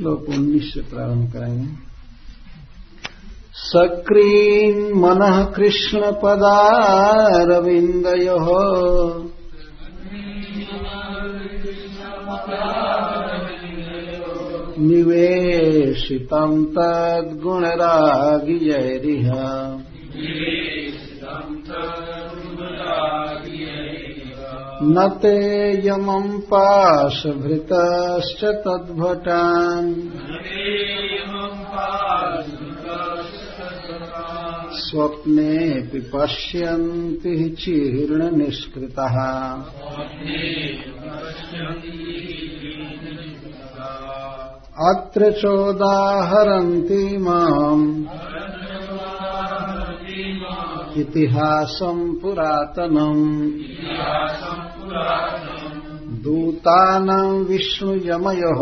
श्लोक उन्नीस से प्रारंभ करेंगे। सक्रीन मन कृष्ण पदारविंदय निवेशित तद्गुणरागिजैरिह न ते यमम् पाशभृतश्च तद्भटान् स्वप्नेऽपि पश्यन्ति चीर्णनिष्कृतः अत्र चोदाहरन्ति माम्। इतिहासम् पुरातनम्। दूतानाम् विष्णुयमयोः।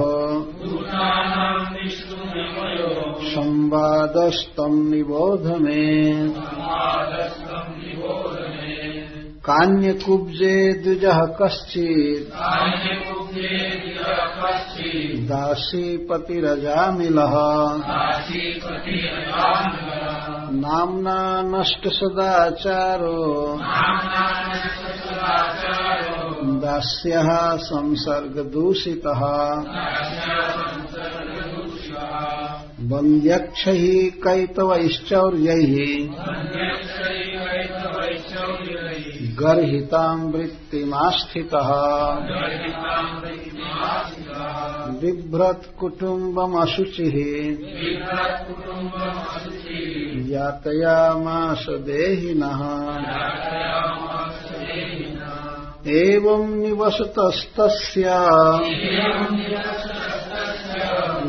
संवादस्तम् निबोध मे कान्यकुब्जे द्विजः कश्चित्। दासीपतिरजामिलः। नाम्ना नष्टसदाचारो दास्यः संसर्गदूषितः। वन्द्यक्षैः कैतवैश्चौर्यैः। गर्हिताम् वृत्तिमास्थितः बिभ्रत्कुटुम्बमशुचिः। यातयामास देहिनः। एवम् निवसतस्तस्य।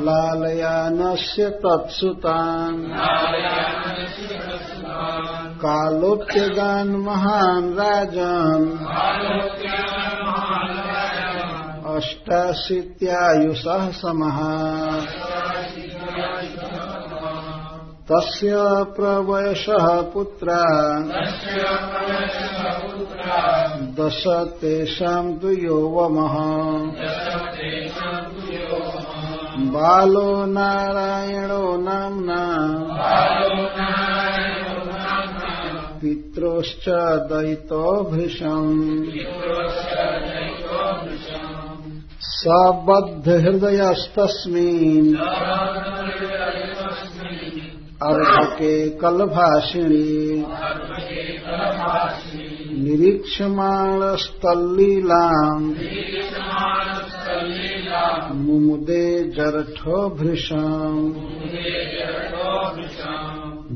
लालयानस्य तत्सुतान्। कालोप्यगान् महान् राजान्। अष्टाशीत्यायुषः तस्य प्रवयसः पुत्रा। दश तेषाम् तु योवमः। बालो नारायणो नाम्ना। पित्रोश्च दयितो भृशम् सबद्धहृदयस्तस्मिन् अर्धके कलभाषिणी। निरीक्षमाणस्तल्लीलाम्। मुमुदे जरठो भृशम्।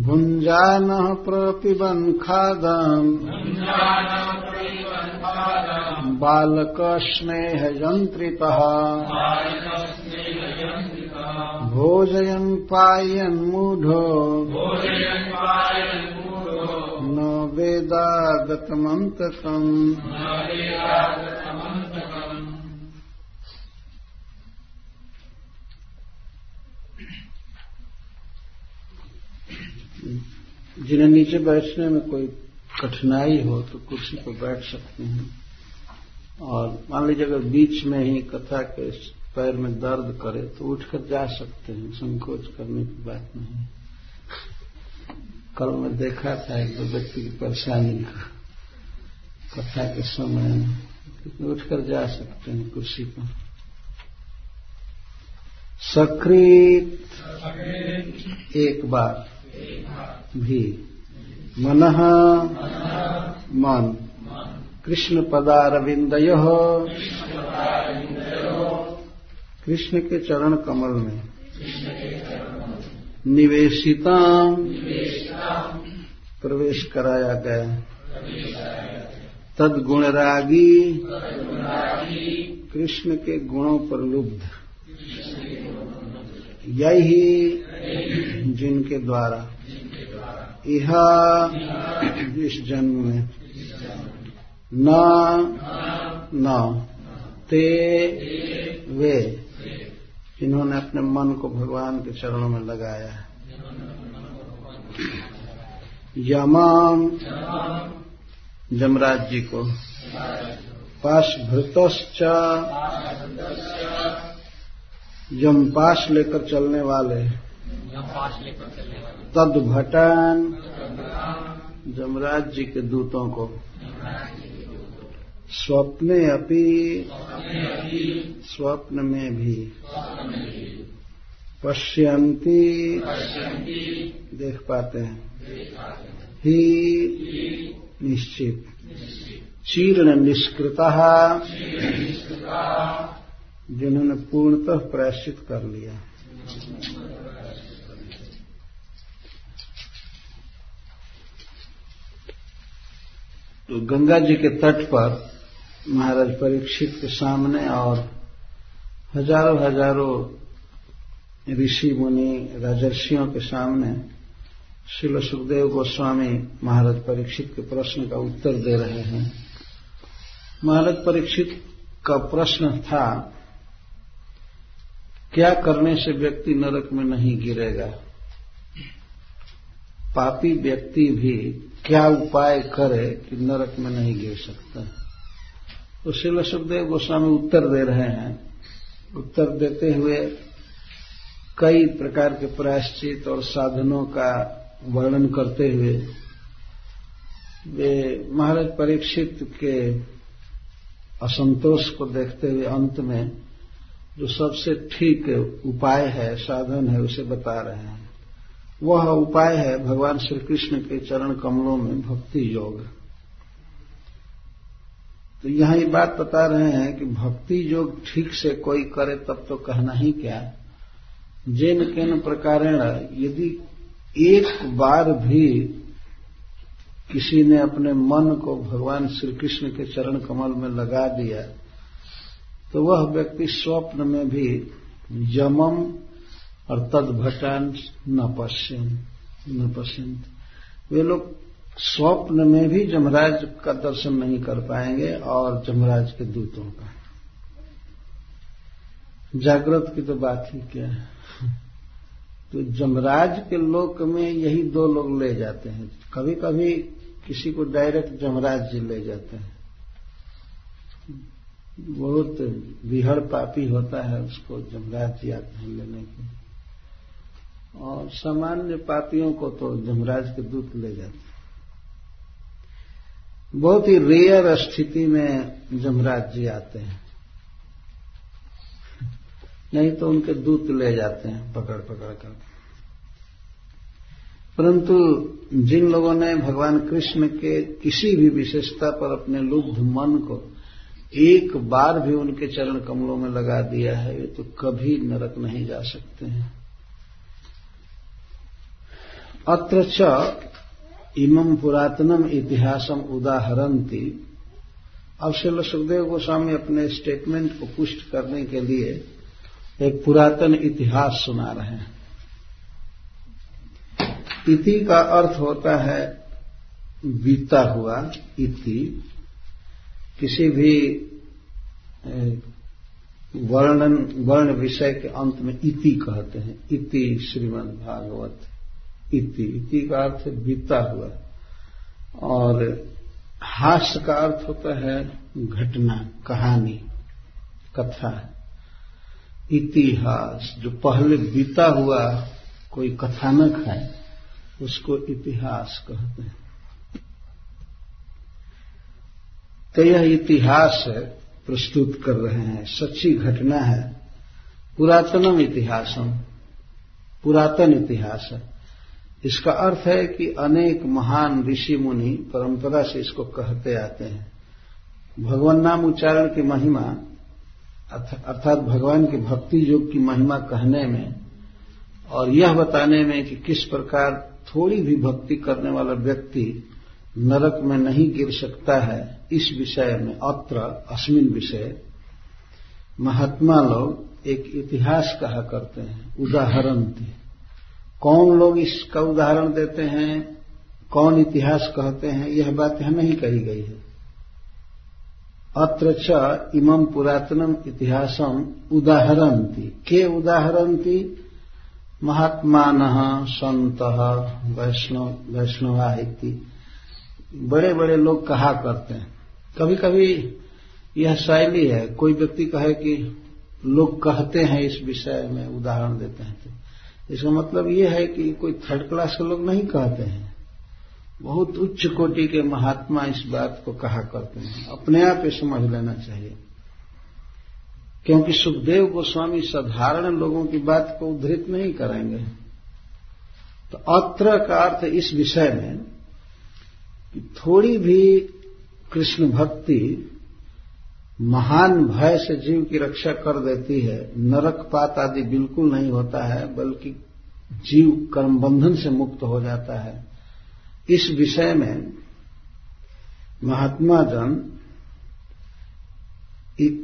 भुञ्जानः प्रपिबन् खादम् बालकस्नेहयन्त्रितः। भोजयन् पायन् मूढो। न वेदागतमन्तकम् जिन्हें नीचे बैठने में कोई कठिनाई हो तो कुर्सी पर बैठ सकते हैं। और मान लीजिए अगर बीच में ही कथा के पैर में दर्द करे तो उठकर जा सकते हैं। संकोच करने की बात नहीं कल मैं देखा था एक दो व्यक्ति की परेशानी कथा के समय उठकर जा सकते हैं कुर्सी पर। सकृत एक बार भी। मन मन। कृष्ण पदारविंदय कृष्ण के चरण कमल में। निवेशिता प्रवेश कराया गया। तदगुणरागी। कृष्ण के गुणों पर लुब्ध। यही जिनके द्वारा। यह इस जन्म में। न न, ते, वे। जिन्होंने अपने मन को भगवान के चरणों में लगाया है। यमाम जमराज जी को। पाशभृतश्च जम पाश लेकर चलने वाले। तद भटन जमराज जी के दूतों को। स्वप्ने अपि स्वप्न में भी पश्यंती देख पाते हैं। ही निश्चित। चीर्ण निष्कृता जिन्होंने पूर्णतः प्रायश्चित कर लिया। तो गंगा जी के तट पर महाराज परीक्षित के सामने और हज़ारों हज़ारों ऋषि मुनि राजर्षियों के सामने शिल सुखदेव गोस्वामी महाराज परीक्षित के प्रश्न का उत्तर दे रहे हैं। महाराज परीक्षित का प्रश्न था, क्या करने से व्यक्ति नरक में नहीं गिरेगा? पापी व्यक्ति भी क्या उपाय करे कि नरक में नहीं गिर सकता? तो शिल सुखदेव गोस्वामी उत्तर दे रहे हैं। उत्तर देते हुए कई प्रकार के प्रायश्चित और साधनों का वर्णन करते हुए वे महाराज परीक्षित के असंतोष को देखते हुए अंत में जो सबसे ठीक उपाय है, साधन है, उसे बता रहे हैं। वह उपाय है भगवान श्री कृष्ण के चरण कमलों में भक्ति योग। तो यहाँ ये बात बता रहे हैं कि भक्ति योग ठीक से कोई करे तब तो कहना ही क्या? जिन किन प्रकारेण, यदि एक बार भी किसी ने अपने मन को भगवान श्री कृष्ण के चरण कमल में लगा दिया तो वह व्यक्ति स्वप्न में भी यमम और तदभटान न पश्यन न पश्यंत। वे लोग स्वप्न में भी जमराज का दर्शन नहीं कर पाएँगे और जमराज के दूतों का। जागृत की तो बात ही क्या है? तो जमराज के लोक में यही दो लोग ले जाते हैं। कभी कभी किसी को डायरेक्ट जमराज जी ले जाते हैं। बहुत बिहड़ पापी होता है उसको जमराज जी आते हैं लेने के और सामान्य पापियों को तो जमराज के दूत ले जाते हैं। बहुत ही रेयर स्थिति में जमराज जी आते हैं। नहीं तो उनके दूत ले जाते हैं, पकड़ पकड़ कर। परंतु जिन लोगों ने भगवान कृष्ण के किसी भी विशेषता पर अपने लुब्ध मन को एक बार भी उनके चरण कमलों में लगा दिया है, वे तो कभी नरक नहीं जा सकते हैं। अत्र च इमं पुरातनम इतिहासम उदाहरती अब श्रील सुखदेव गोस्वामी अपने स्टेटमेंट को पुष्ट करने के लिए एक पुरातन इतिहास सुना रहे हैं। इति का अर्थ होता है, बीता हुआ इति। किसी भी वर्णन, वर्ण विषय के अंत में इति कहते हैं। इति श्रीमद भागवत इति। इति का अर्थ बीता हुआ। और हास्य का अर्थ होता है घटना, कहानी, कथा। इतिहास, जो पहले बीता हुआ कोई कथानक है उसको इतिहास कहते हैं। तो यह इतिहास प्रस्तुत कर रहे हैं। सच्ची घटना है। पुरातनम इतिहासम। पुरातन इतिहास है। इसका अर्थ है कि अनेक महान ऋषि मुनि परंपरा से इसको कहते आते हैं। भगवान नाम उच्चारण की महिमा अर्थात भगवान की भक्ति योग की महिमा कहने में और यह बताने में कि किस प्रकार थोड़ी भी भक्ति करने वाला व्यक्ति नरक में नहीं गिर सकता है, इस विषय में अत्र अस्मिन विषय। महात्मा लोग एक इतिहास कहा करते हैं, उदाहरण थे कौन लोग इसका उदाहरण देते हैं, कौन इतिहास कहते हैं, यह बात नहीं कही गई है। अत्र च इमं पुरातनम इतिहासम उदाहरती। के उदाहरती? महात्मान संत, वैष्णव, वैष्णवा बड़े बड़े लोग कहा करते हैं। कभी कभी यह शैली है, कोई व्यक्ति कहे कि लोग कहते हैं इस विषय में उदाहरण देते हैं तो। इसका मतलब ये है कि कोई थर्ड क्लास के लोग नहीं कहते हैं। बहुत उच्च कोटि के महात्मा इस बात को कहा करते हैं। अपने आप ये समझ लेना चाहिए। क्योंकि सुखदेव गोस्वामी साधारण लोगों की बात को उद्धृत नहीं करेंगे। तो अत्र का अर्थ इस विषय में कि थोड़ी भी कृष्ण भक्ति महान भय से जीव की रक्षा कर देती है। नरक पात आदि बिल्कुल नहीं होता है, बल्कि जीव कर्म बंधन से मुक्त हो जाता है। इस विषय में महात्मा जन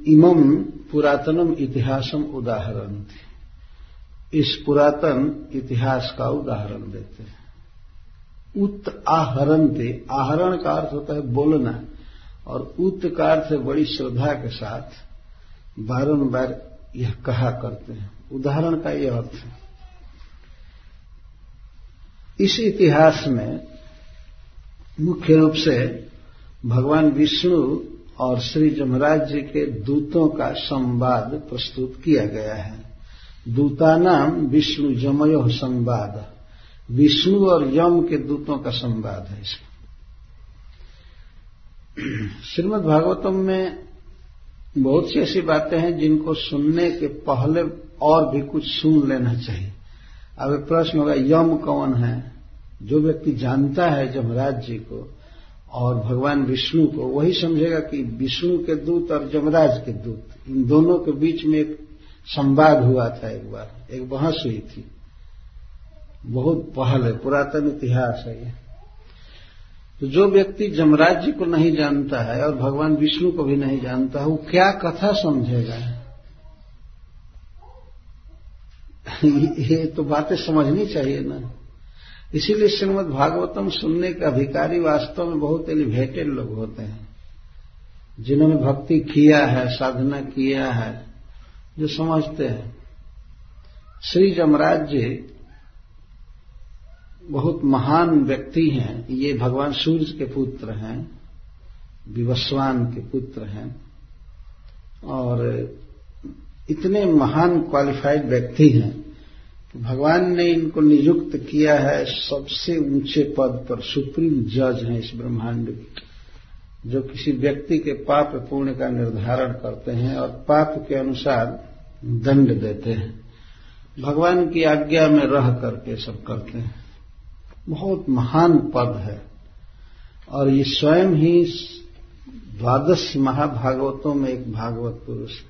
इमम पुरातनम इतिहासम उदाहरण थे। इस पुरातन इतिहास का उदाहरण देते हैं। उत आहरण थे आहरण का अर्थ होता है बोलना। और उत से बड़ी श्रद्धा के साथ बारंबार यह कहा करते हैं। उदाहरण का यह अर्थ है। इस इतिहास में मुख्य रूप से भगवान विष्णु और श्री जमराज जी के दूतों का संवाद प्रस्तुत किया गया है। दूतानाम विष्णु जमयो संवाद। विष्णु और यम के दूतों का संवाद है इसमें। श्रीमद् भागवतम में बहुत सी ऐसी बातें हैं जिनको सुनने के पहले और भी कुछ सुन लेना चाहिए। अब प्रश्न होगा, यम कौन है? जो व्यक्ति जानता है जमराज जी को और भगवान विष्णु को, वही समझेगा कि विष्णु के दूत और जमराज के दूत, इन दोनों के बीच में एक संवाद हुआ था एक बार, एक बहस हुई थी। बहुत पहले पुरातन इतिहास है ये। तो जो व्यक्ति जमराज जी को नहीं जानता है और भगवान विष्णु को भी नहीं जानता है, वो क्या कथा समझेगा? ये तो बातें समझनी चाहिए ना। इसीलिए श्रीमद भागवतम सुनने के अधिकारी वास्तव में बहुत एलिवेटेड लोग होते हैं, जिन्होंने भक्ति किया है, साधना किया है, जो समझते हैं। श्री जमराज जी बहुत महान व्यक्ति हैं, ये भगवान सूर्य के पुत्र हैं, विवस्वान के पुत्र हैं, और इतने महान क्वालिफाइड व्यक्ति हैं कि भगवान ने इनको नियुक्त किया है सबसे ऊँचे पद पर, सुप्रीम जज हैं इस ब्रह्मांड के, जो किसी व्यक्ति के पाप पुण्य का निर्धारण करते हैं और पाप के अनुसार दंड देते हैं। भगवान की आज्ञा में रह करके सब करते हैं। बहुत महान पद है। और ये स्वयं ही द्वादश महाभागवतों में एक भागवत पुरुष है।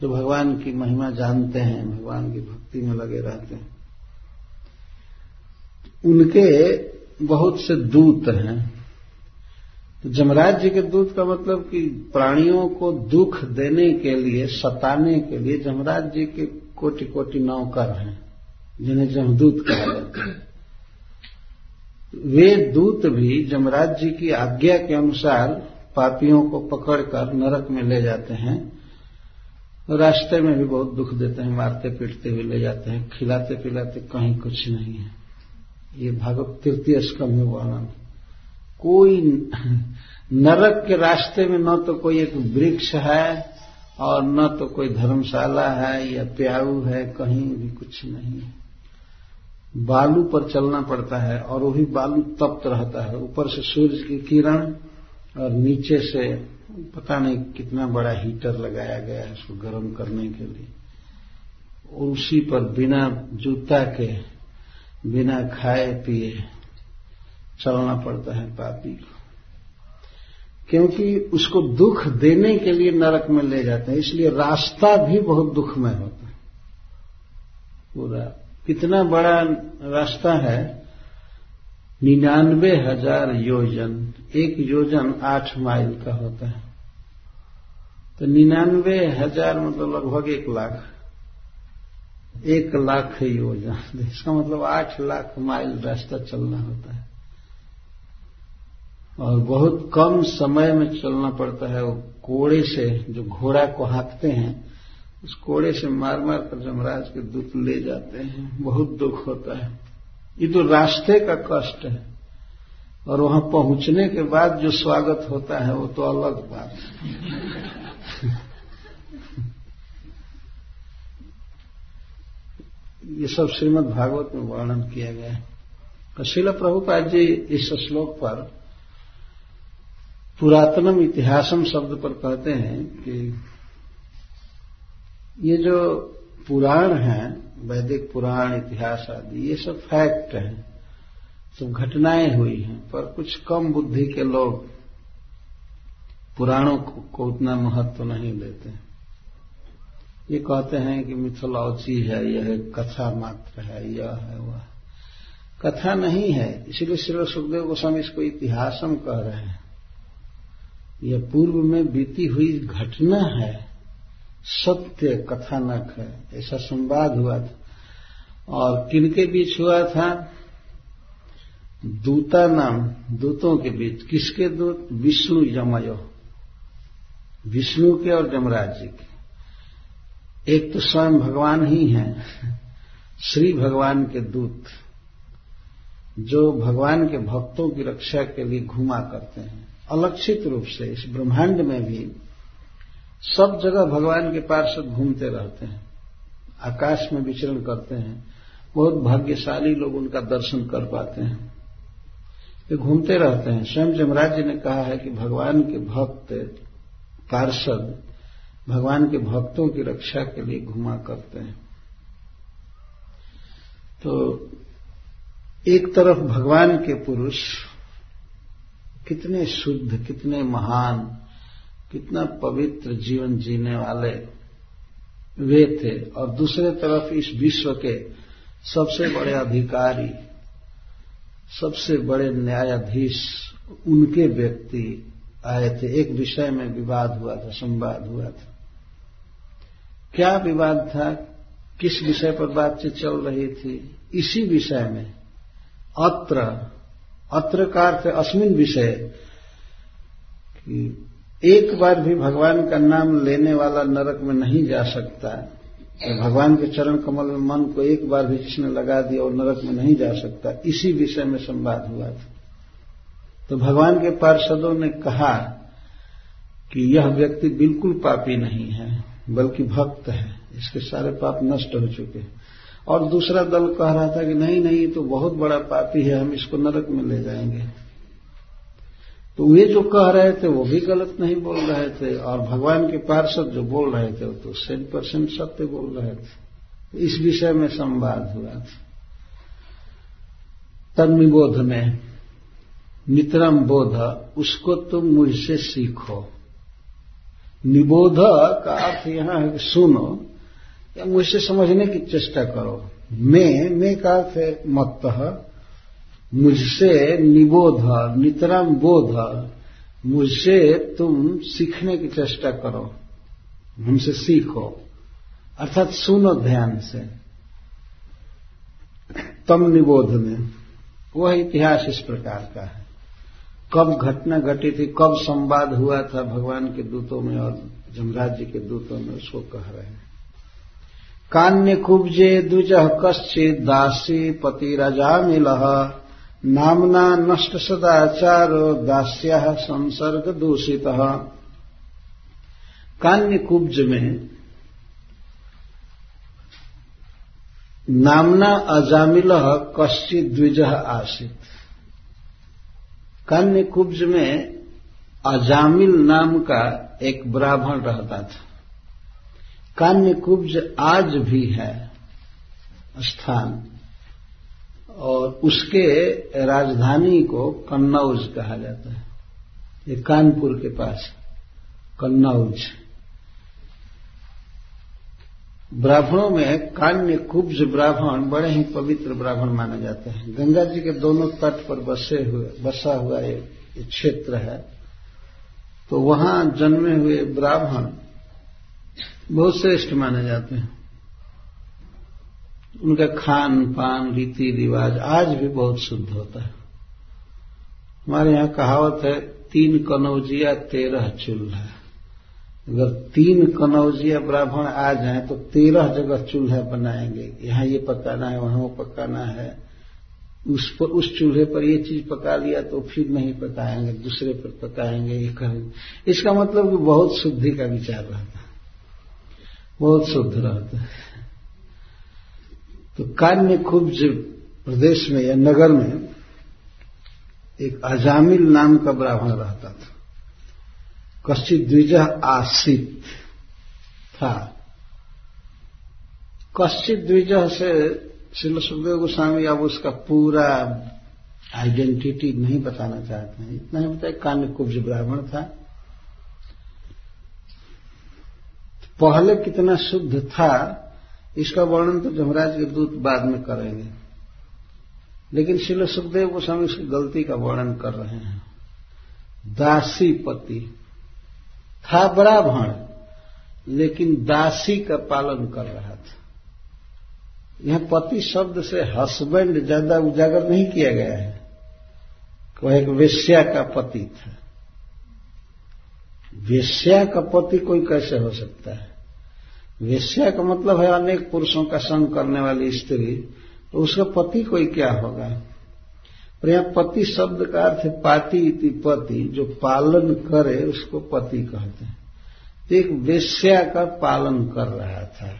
जो भगवान की महिमा जानते हैं, भगवान की भक्ति में लगे रहते हैं। उनके बहुत से दूत हैं। तो जमराज जी के दूत का मतलब कि प्राणियों को दुख देने के लिए, सताने के लिए जमराज जी के कोटि कोटि नौकर हैं, जिन्हें जमदूत कहा जाता है। वे दूत भी जमराज जी की आज्ञा के अनुसार पापियों को पकड़कर नरक में ले जाते हैं। रास्ते में भी बहुत दुख देते हैं, मारते पीटते हुए ले जाते हैं, खिलाते पिलाते कहीं कुछ नहीं है। ये भागवत तृतीय स्कम में वर्णन। कोई नरक के रास्ते में न तो कोई एक वृक्ष है और न तो कोई धर्मशाला है या प्याऊ है, कहीं भी कुछ नहीं है। बालू पर चलना पड़ता है और वही बालू तप्त रहता है। ऊपर से सूर्य की किरण और नीचे से पता नहीं कितना बड़ा हीटर लगाया गया है उसको गर्म करने के लिए। और उसी पर बिना जूता के, बिना खाए पिए चलना पड़ता है पापी को। क्योंकि उसको दुख देने के लिए नरक में ले जाते हैं, इसलिए रास्ता भी बहुत दुखमय होता है। पूरा कितना बड़ा रास्ता है? निन्यानवे हज़ार योजन। एक योजन आठ माइल का होता है। तो निन्यानवे हज़ार मतलब लगभग एक लाख। एक लाख योजना। इसका मतलब आठ लाख माइल रास्ता चलना होता है। और बहुत कम समय में चलना पड़ता है। वो कोड़े से जो घोड़ा को हाँकते हैं उस कोड़े से मार मार कर जमराज के दूत ले जाते हैं। बहुत दुख होता है। ये तो रास्ते का कष्ट है। और वहाँ पहुँचने के बाद जो स्वागत होता है, वो तो अलग बात है। ये सब श्रीमद भागवत में वर्णन किया गया है। तो शिल प्रभुपाद जी इस श्लोक पर पुरातनम इतिहासम शब्द पर कहते हैं कि ये जो पुराण है, वैदिक पुराण, इतिहास आदि, ये सब फैक्ट है। सब घटनाएँ हुई हैं, पर कुछ कम बुद्धि के लोग पुराणों को को उतना महत्व तो नहीं देते। ये कहते हैं कि मिथोलॉजी है, यह कथा मात्र है, यह है, वह कथा नहीं है, इसलिए श्री सुखदेव गोस्वामी इसको इतिहासम कह रहे हैं। यह पूर्व में बीती हुई घटना है। सत्य कथानक है। ऐसा संवाद हुआ था। और किनके बीच हुआ था? दूता नाम, दूतों के बीच। किसके दूत? विष्णु यमयो। विष्णु के और यमराज जी के। एक तो स्वयं भगवान ही हैं, श्री भगवान के दूत, जो भगवान के भक्तों की रक्षा के लिए घुमा करते हैं। अलक्षित रूप से इस ब्रह्मांड में भी सब जगह भगवान के पार्षद घूमते रहते हैं, आकाश में विचरण करते हैं, बहुत भाग्यशाली लोग उनका दर्शन कर पाते हैं। वे घूमते रहते हैं। स्वयं जमराज जी ने कहा है कि भगवान के भक्त, पार्षद, भगवान के भक्तों की रक्षा के लिए घुमा करते हैं। तो एक तरफ़ भगवान के पुरुष कितने शुद्ध, कितने महान कितना पवित्र जीवन जीने वाले वे थे। और दूसरे तरफ़ इस विश्व के सबसे बड़े अधिकारी, सबसे बड़े न्यायाधीश, उनके व्यक्ति आए थे। एक विषय में विवाद हुआ था, संवाद हुआ था। क्या विवाद था? किस विषय पर बातचीत चल रही थी? इसी विषय में अत्र अत्र का अर्थ अस्मिन विषय कि एक बार भी भगवान का नाम लेने वाला नरक में नहीं जा सकता तो भगवान के चरण कमल में मन को एक बार भी जिसने लगा दिया और नरक में नहीं जा सकता। इसी विषय में संवाद हुआ था। तो भगवान के पार्षदों ने कहा कि यह व्यक्ति बिल्कुल पापी नहीं है, बल्कि भक्त है। इसके सारे पाप नष्ट हो चुके हैं। और दूसरा दल कह रहा था कि नहीं नहीं तो बहुत बड़ा पापी है, हम इसको नरक में ले जाएँगे। तो वे जो कह रहे थे, वो भी गलत नहीं बोल रहे थे। और भगवान के पार्षद जो बोल रहे थे, वो तो सेंट परसेंट सत्य बोल रहे थे। तो इस विषय में संवाद हुआ था। तन्निबोध में, नितरम बोध, उसको तुम मुझसे सीखो। निबोध का अर्थ यहाँ है कि सुनो, या मुझसे समझने की चेष्टा करो। मैं मैं का अर्थ है मत मुझसे निबोध, नितराम बोध, मुझसे तुम सीखने की चेष्टा करो, हमसे सीखो। अर्थात सुनो ध्यान से। तम निबोध में, वह इतिहास इस प्रकार का है। कब घटना घटी थी, कब संवाद हुआ था भगवान के दूतों में और जमराज जी के दूतों में, उसको कह रहे हैं। कान्य कुब्जे द्विज कश्चित दासी पति राजा मिलह नामना नष्ट सदाचारो दास्या संसर्ग दूषित। कान्य कुब्ज में नामना अजामिल कश्चित द्विज आसित। कान्य कुब्ज में अजामिल नाम का एक ब्राह्मण रहता था। कान्य कुब्ज आज भी है स्थान। और उसके राजधानी को कन्नौज कहा जाता है। ये कानपुर के पास कन्नौज। ब्राह्मणों में कान्य कुब्ज ब्राह्मण, बड़े ही पवित्र ब्राह्मण माने जाते हैं। गंगा जी के दोनों तट पर बसे हुए, बसा हुआ एक क्षेत्र है। तो वहाँ जन्मे हुए ब्राह्मण बहुत श्रेष्ठ माने जाते हैं। उनका खान पान, रीति रिवाज आज भी बहुत शुद्ध होता है। हमारे यहाँ कहावत है, तीन कनौजिया तेरह चूल्हा अगर तीन कनौजिया ब्राह्मण आ जाए तो तेरह जगह चूल्हा बनाएँगे। यहाँ ये पकाना है, वहाँ वो पकाना है। उस पर, उस चूल्हे पर ये चीज़ पका लिया तो फिर नहीं पकाएँगे, दूसरे पर पकाएँगे, ये करेंगे इसका मतलब कि बहुत शुद्धि का विचार रहता है। बहुत शुद्ध रहता है। तो कान्य खुब्ज प्रदेश में या नगर में एक अजामिल नाम का ब्राह्मण रहता था। कश्चित द्विज आसित था। कश्चित द्विज से श्रील सुखदेव गोस्वामी अब उसका पूरा आइडेंटिटी नहीं बताना चाहते हैं। इतना ही बताया, कान्य कुब्ज ब्राह्मण था। पहले कितना शुद्ध था इसका वर्णन तो जमराज के दूत बाद में करेंगे। लेकिन शिल सुखदेव गोस्वामी उसकी गलती का वर्णन कर रहे हैं। दासी पति था ब्राह्मण, लेकिन दासी का पालन कर रहा था। यह पति शब्द से हस्बैंड ज़्यादा उजागर नहीं किया गया है। वह एक वेश्या का पति था। वेश्या का पति कोई कैसे हो सकता है? वेश्या का मतलब है अनेक पुरुषों का संग करने वाली स्त्री तो उसका पति कोई क्या होगा? और यहाँ पति शब्द का अर्थ है पाति इति पति, जो पालन करे उसको पति कहते हैं। तो एक वेश्या का पालन कर रहा था।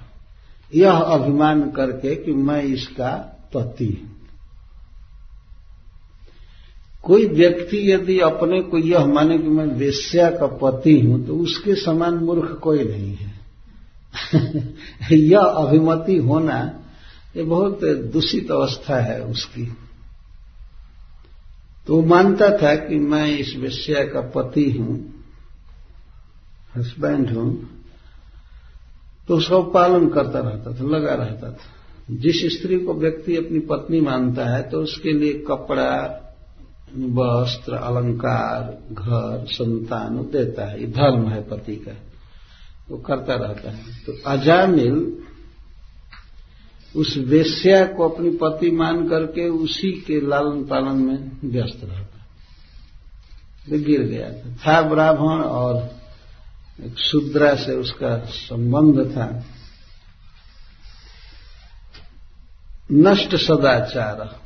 यह अभिमान करके कि मैं इसका पति कोई व्यक्ति यदि अपने को यह माने कि मैं वेश्या का पति हूँ तो उसके समान मूर्ख कोई नहीं है। यह अभिमति होना, ये बहुत दूषित अवस्था है उसकी। तो मानता था कि मैं इस वेश्या का पति हूँ हस्बैंड हूँ तो उसका पालन करता रहता था, लगा रहता था। जिस स्त्री को व्यक्ति अपनी पत्नी मानता है तो उसके लिए कपड़ा, वस्त्र, अलंकार, घर, संतान देता है। ये धर्म है पति का। वो करता रहता है। तो अजामिल उस वेश्या को अपनी पति मान करके उसी के लालन पालन में व्यस्त रहता तो गिर गया था। था ब्राह्मण और एक शुद्रा से उसका संबंध था। नष्ट सदाचार।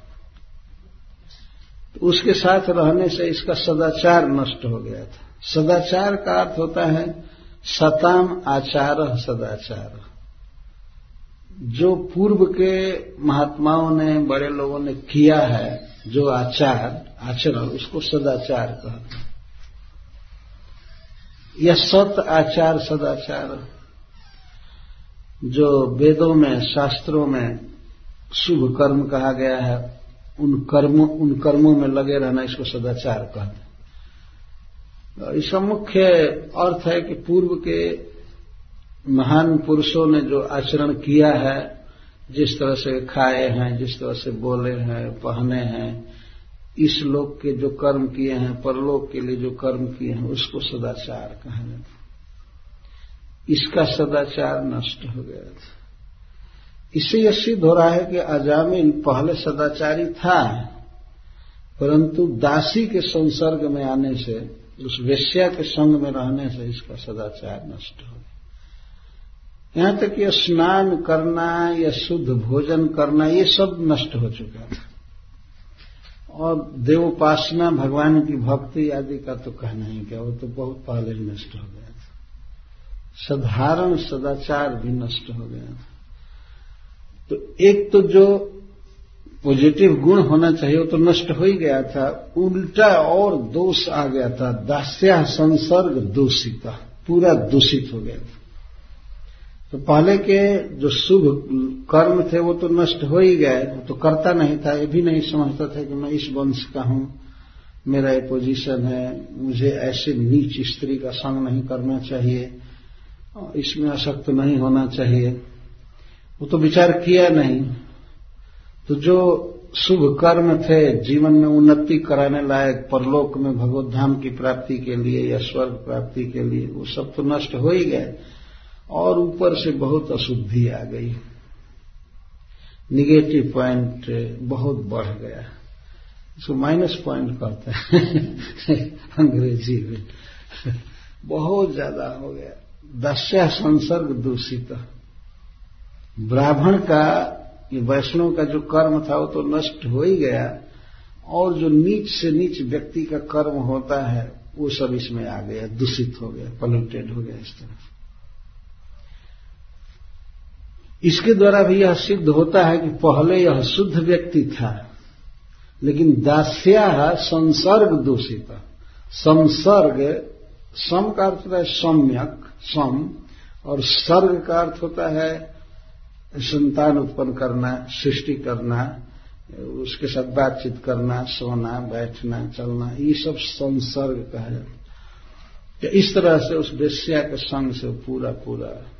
तो उसके साथ रहने से इसका सदाचार नष्ट हो गया था। सदाचार का अर्थ होता है सताम आचार सदाचार। जो पूर्व के महात्माओं ने, बड़े लोगों ने किया है, जो आचार, आचरण, उसको सदाचार कहते हैं यह सत आचार, सदाचार, जो वेदों में, शास्त्रों में शुभ कर्म कहा गया है, उन कर्मों उन कर्मों में लगे रहना, इसको सदाचार कहते हैं। इसका मुख्य अर्थ है कि पूर्व के महान पुरुषों ने जो आचरण किया है, जिस तरह से खाए हैं, जिस तरह से बोले हैं, पहने हैं, इस लोक के जो कर्म किए हैं, परलोक के लिए जो कर्म किए हैं, उसको सदाचार कहा जाता इसका सदाचार नष्ट हो गया था। इससे यह सिद्ध हो रहा है कि अजामिल पहले सदाचारी था, परंतु दासी के संसर्ग में आने से उस वेश्या के संग में रहने से इसका सदाचार नष्ट हो गया। यहाँ तक कि स्नान करना या शुद्ध भोजन करना, ये सब नष्ट हो चुका था। और देवोपासना, भगवान की भक्ति आदि का तो कहना ही क्या वो तो बहुत पहले ही नष्ट हो गया था। साधारण सदाचार भी नष्ट हो गया था। तो एक तो जो पॉजिटिव गुण होना चाहिए, वो तो नष्ट हो ही गया था। उल्टा और दोष आ गया था। दास्या संसर्ग दूषिता, पूरा दूषित हो गया था। तो पहले के जो शुभ कर्म थे, वो तो नष्ट हो ही गए। वो तो करता नहीं था। ये भी नहीं समझता था कि मैं इस वंश का हूँ। मेरा ये पोजीशन है। मुझे ऐसे नीच स्त्री का संग नहीं करना चाहिए। इसमें असक्त नहीं होना चाहिए। वो तो विचार किया नहीं। तो जो शुभ कर्म थे, जीवन में उन्नति कराने लायक परलोक में भगवत धाम की प्राप्ति के लिए या स्वर्ग प्राप्ति के लिए, वो सब तो नष्ट हो ही गए। और ऊपर से बहुत अशुद्धि आ गई। निगेटिव पॉइंट बहुत बढ़ गया। इसको माइनस पॉइंट कहते हैं। अंग्रेज़ी में। बहुत ज़्यादा हो गया। दस्या संसर्ग दूषित। ब्राह्मण का वैष्णव का जो कर्म था वो तो नष्ट हो ही गया, और जो नीच से नीच व्यक्ति का कर्म होता है, वो सब इसमें आ गया, दूषित हो गया पल्यूटेड हो गया इस तरह इसके द्वारा भी यह सिद्ध होता है कि पहले यह शुद्ध व्यक्ति था, लेकिन दास्या संसर्ग दूषित। संसर्ग, सम का अर्थ होता है सम्यक, सम, और सर्ग का अर्थ होता है संतान उत्पन्न करना, सृष्टि करना, उसके साथ बातचीत करना, सोना, बैठना, चलना, ये सब संसर्ग का है। तो इस तरह से उस वेश्या के संग से पूरा पूरा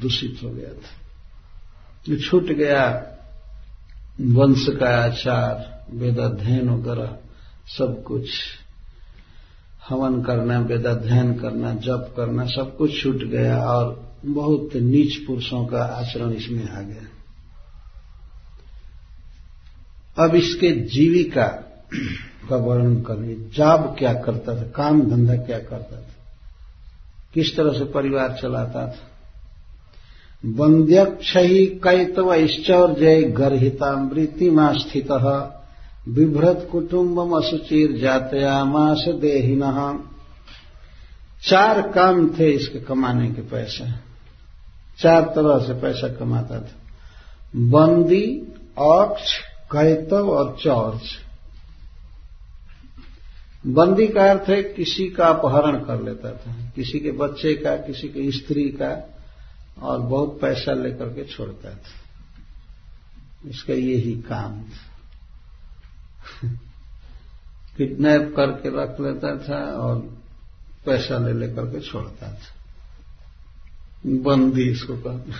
दूषित हो गया था। छूट गया वंश का आचार, वेदाध्ययन वगैरह, सब कुछ। हवन करना, वेदाध्ययन करना, जप करना, सब कुछ छूट गया और बहुत नीच पुरुषों का आचरण इसमें आ गया। अब इसके जीविका का वर्णन करें। जाब क्या करता था? काम धंधा क्या करता था? किस तरह से परिवार चलाता था? वंद्यक्ष कैतव जय गर्हितामृतिमा स्थित बिभ्रत कुटुम्बम असुचिर जातयामास देहिन। चार काम थे इसके कमाने के पैसे। चार तरह से पैसा कमाता था। बंदी, अक्ष, कैतव और चौर्च बंदी का अर्थ है किसी का अपहरण कर लेता था। किसी के बच्चे का, किसी के स्त्री का और बहुत पैसा लेकर के छोड़ता था। इसका यही काम था। किडनैप करके रख लेता था और पैसा ले लेकर के छोड़ता था। बंदी इसको कहते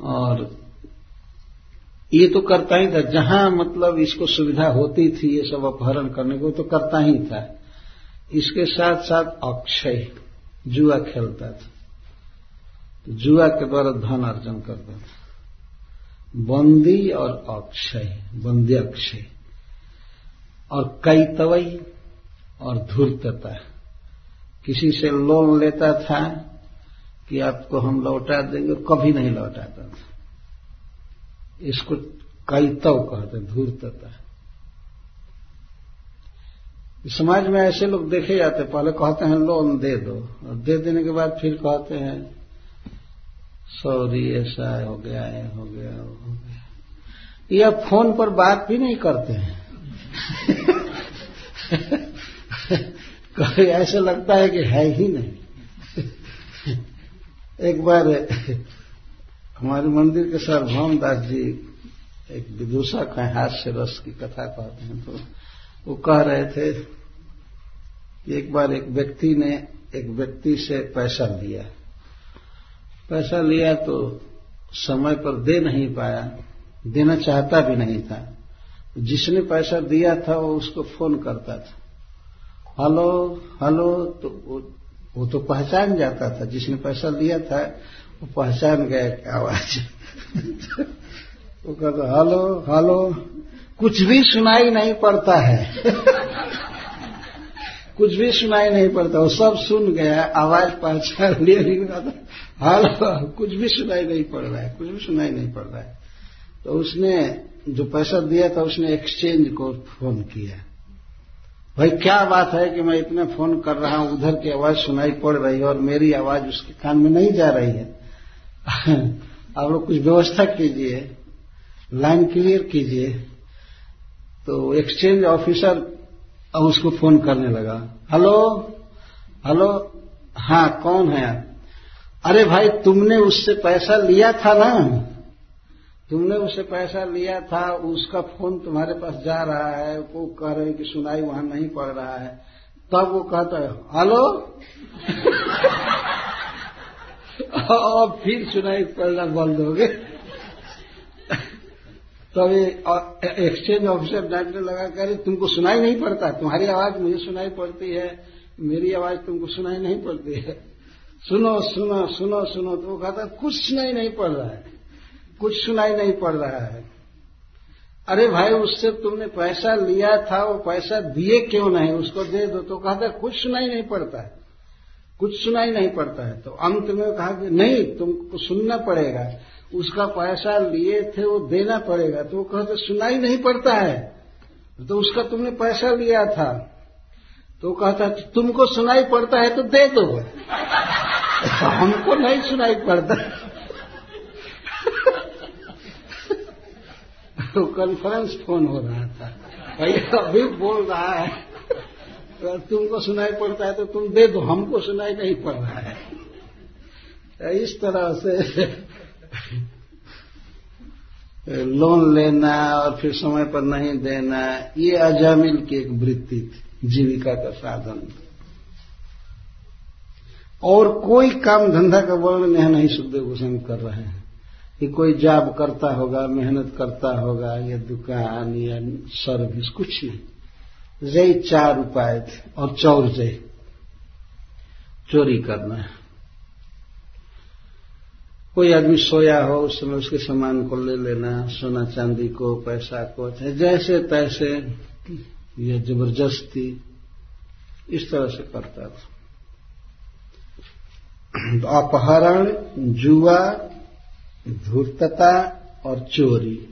और ये तो करता ही था। जहाँ मतलब इसको सुविधा होती थी, ये सब अपहरण करने को तो करता ही था। इसके साथ साथ अक्षय जुआ खेलता था। तो जुआ के द्वारा धन अर्जन करता था। बंदी और अक्षय, बंदी अक्षय। और कई तवई और धूर्तता। किसी से लोन लेता था कि आपको हम लौटा देंगे, कभी नहीं लौटाता था। इसको कैतव कहते धूर्तता। समाज में ऐसे लोग देखे जाते पहले कहते हैं लोन दे दो। और दे देने के बाद फिर कहते हैं, सॉरी, ऐसा हो गया है हो गया हो गया। या फ़ोन पर बात भी नहीं करते हैं। कभी ऐसे लगता है कि है ही नहीं। एक बार हमारे मंदिर के सार्वभौम दास जी एक विदूषक है हास्य रस की कथा कहते हैं तो वो कह रहे थे कि एक बार एक व्यक्ति ने एक व्यक्ति से पैसा लिया। पैसा लिया तो समय पर दे नहीं पाया, देना चाहता भी नहीं था। जिसने पैसा दिया था वो उसको फ़ोन करता था। हेलो हेलो तो वो, तो पहचान जाता था जिसने पैसा लिया था वो पहचान गया आवाज़। वो कहता हेलो हेलो। कुछ भी सुनाई नहीं पड़ता है। कुछ भी सुनाई नहीं पड़ता वो सब सुन गया आवाज़ पहचान लिया नहीं था हाल। कुछ भी सुनाई नहीं पड़ रहा है कुछ भी सुनाई नहीं पड़ रहा है। तो उसने जो पैसा दिया था उसने एक्सचेंज को फ़ोन किया। भाई, क्या बात है कि मैं इतने फ़ोन कर रहा हूँ, उधर की आवाज़ सुनाई पड़ रही है और मेरी आवाज़ उसके कान में नहीं जा रही है? आप लोग कुछ व्यवस्था कीजिए, लाइन क्लियर कीजिए। तो एक्सचेंज ऑफिसर अब उसको फ़ोन करने लगा। हेलो? हेलो? हाँ कौन है आप? अरे भाई, तुमने उससे पैसा लिया था ना? तुमने उसे पैसा लिया था, उसका फ़ोन तुम्हारे पास जा रहा है, वो कह रहे हैं कि सुनाई वहाँ नहीं पड़ रहा है। तब वो कहता है, हेलो? और फिर सुनाई पड़ना बंद हो गए तब एक्सचेंज ऑफिसर डांटने लगा कर तुमको सुनाई नहीं पड़ता, तुम्हारी आवाज़ मुझे सुनाई पड़ती है, मेरी आवाज़ तुमको सुनाई नहीं पड़ती है। सुनो सुनो सुनो सुनो तो वो कहता कुछ सुनाई नहीं पड़ रहा है। कुछ सुनाई नहीं पड़ रहा है। अरे भाई, उससे तुमने पैसा लिया था, वो पैसा दिए क्यों नहीं? उसको दे दो तो कहा था, कुछ सुनाई नहीं पड़ता है। कुछ सुनाई नहीं पड़ता है। तो अंत में कहा कि नहीं, तुमको सुनना पड़ेगा। उसका पैसा लिए थे, वो देना पड़ेगा। तो वो कहते सुनाई नहीं पड़ता है। तो उसका तुमने पैसा लिया था। तो कहता तुमको सुनाई पड़ता है तो दे दो। हमको नहीं सुनाई पड़ता। तो कॉन्फ्रेंस फ़ोन हो रहा था। भैया, अभी बोल रहा है। तो तुमको सुनाई पड़ता है तो तुम दे दो, हमको सुनाई नहीं पड़ रहा है। तो इस तरह से लोन लेना और फिर समय पर नहीं देना, ये अजामिल की एक वृत्ति थी, जीविका का साधन। और कोई काम धंधा का वर्णन यहाँ नहीं सुखदेव गोस्वामी कर रहे हैं। कि कोई जॉब करता होगा, मेहनत करता होगा, या दुकान, या सर्विस कुछ नहीं। जय चार उपाय थे और चौर जय। चोरी करना कोई आदमी सोया हो, उस समय उसके सामान को ले लेना, सोना चांदी को, पैसा को जैसे तैसे, या ज़बरदस्ती, इस तरह से करता था। तो अपहरण, जुआ धूर्तता और चोरी।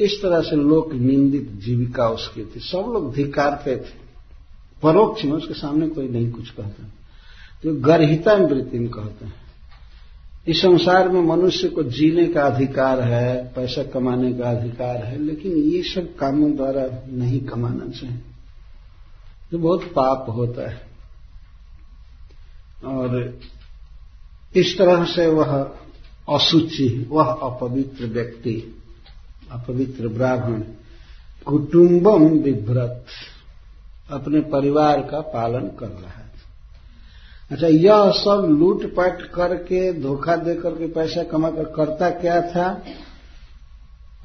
इस तरह से लोक निंदित जीविका उसकी थी। सब लोग धिकारते थे। परोक्ष में उसके सामने कोई नहीं कुछ कहता। तो गर्हिता वृत्ति में कहते हैं। इस संसार में मनुष्य को जीने का अधिकार है, पैसा कमाने का अधिकार है, लेकिन ये सब कामों द्वारा नहीं कमाना चाहिए। तो बहुत पाप होता है। और इस तरह से वह असुचि वह अपवित्र व्यक्ति, अपवित्र ब्राह्मण। कुटुंबम विभ्रत अपने परिवार का पालन कर रहा है। अच्छा यह सब लूटपाट करके, धोखा दे करके पैसा कमा कर करता क्या था?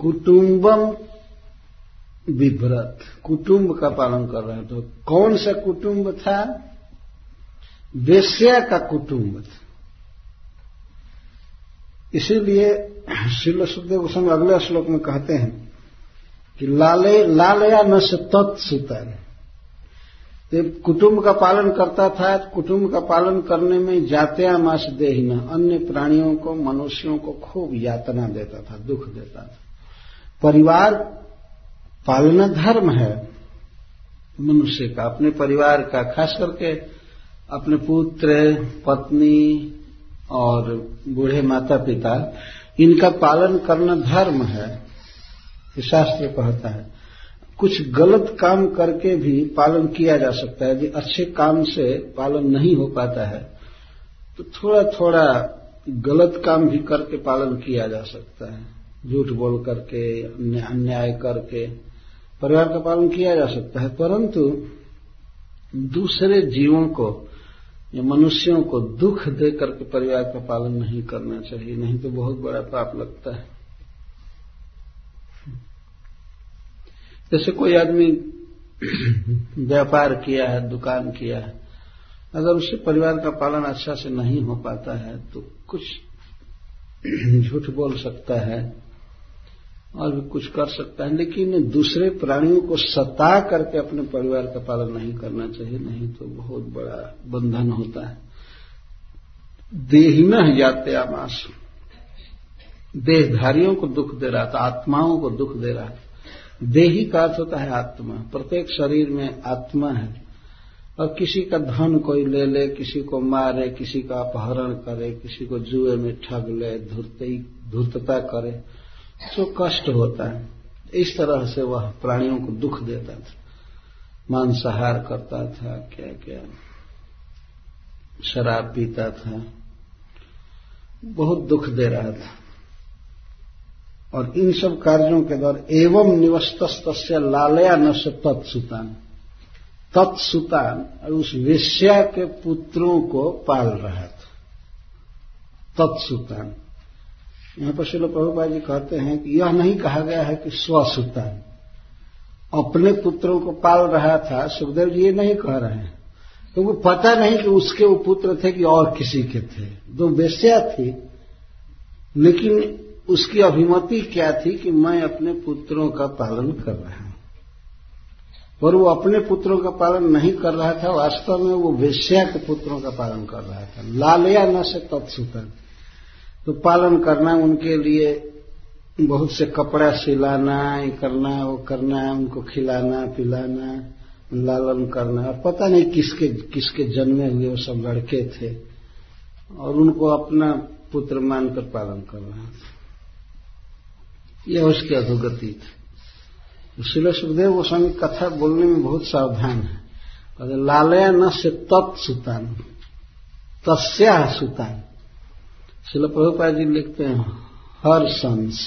कुटुंबम विभ्रत कुटुंब का पालन कर रहे हैं। तो कौन सा कुटुंब था? वेश्या का कुटुंब था। इसीलिए शिल सुखदेव गोस्वामी अगले श्लोक में कहते हैं कि लाले, लालया न से तत्सुतर कुटुंब का पालन करता था, कुटुंब का पालन करने में जात्या मास देहिना, अन्य प्राणियों को, मनुष्यों को खूब यातना देता था, दुख देता था। परिवार पालना धर्म है, मनुष्य का, अपने परिवार का, खास करके अपने पुत्र, पत्नी और बूढ़े माता पिता, इनका पालन करना धर्म है शास्त्र कहता है। कुछ गलत काम करके भी पालन किया जा सकता है, यदि अच्छे काम से पालन नहीं हो पाता है तो थोड़ा थोड़ा गलत काम भी करके पालन किया जा सकता है। झूठ बोल करके अन्याय करके परिवार का पालन किया जा सकता है, परंतु दूसरे जीवों को या मनुष्यों को दुख दे करके परिवार का पालन नहीं करना चाहिए, नहीं तो बहुत बड़ा पाप लगता है। जैसे कोई आदमी व्यापार किया है, दुकान किया है, अगर उससे परिवार का पालन अच्छा से नहीं हो पाता है तो कुछ झूठ बोल सकता है। और भी कुछ कर सकता है, लेकिन दूसरे प्राणियों को सता करके अपने परिवार का पालन नहीं करना चाहिए, नहीं तो बहुत बड़ा बंधन होता है। देहिना यात्यामास। देहधारियों को दुख दे रहा था, आत्माओं को दुख दे रहा था। देही का अर्थ होता है आत्मा। प्रत्येक शरीर में आत्मा है। और किसी का धन कोई ले ले, किसी को मारे, किसी का अपहरण करे, किसी को जुए में ठग ले धूर्तता करे। तो कष्ट होता है। इस तरह से वह प्राणियों को दुख देता था। मांसाहार करता था क्या क्या शराब पीता था। बहुत दुख दे रहा था। और इन सब कार्यों के द्वारा एवं निवस्त लालया न से तत्सुतान। तत्सुतान उस वेश्या के पुत्रों को पाल रहा था। तत्सुतान। यहाँ पर शिल प्रभुपा जी कहते हैं कि यह नहीं कहा गया है कि स्वसुतान अपने पुत्रों को पाल रहा था, सुखदेव जी ये नहीं कह रहे हैं। तो पता नहीं कि उसके वो पुत्र थे कि और किसी के थे। दो बेस्या थी, लेकिन उसकी अभिमति क्या थी कि मैं अपने पुत्रों का पालन कर रहा हूँ। और वो अपने पुत्रों का पालन नहीं कर रहा था, वास्तव में वो वेश्या के पुत्रों का पालन कर रहा था। लालया न से तत्सुतन तो पालन करना, उनके लिए बहुत से कपड़ा सिलाना, ये करना, वो करना, उनको खिलाना, पिलाना, लालन करना। और पता नहीं किसके किसके जन्मे हुए वो सब लड़के थे। और उनको अपना पुत्र मानकर पालन कर रहा था यह उसकी अधोगति थी। तो शिल सुखदेव गोस्वामी कथा बोलने में बहुत सावधान है। लालया न से तत्सुतान तस्या सुतान शिल प्रभुपा जी लिखते हैं, हर संस,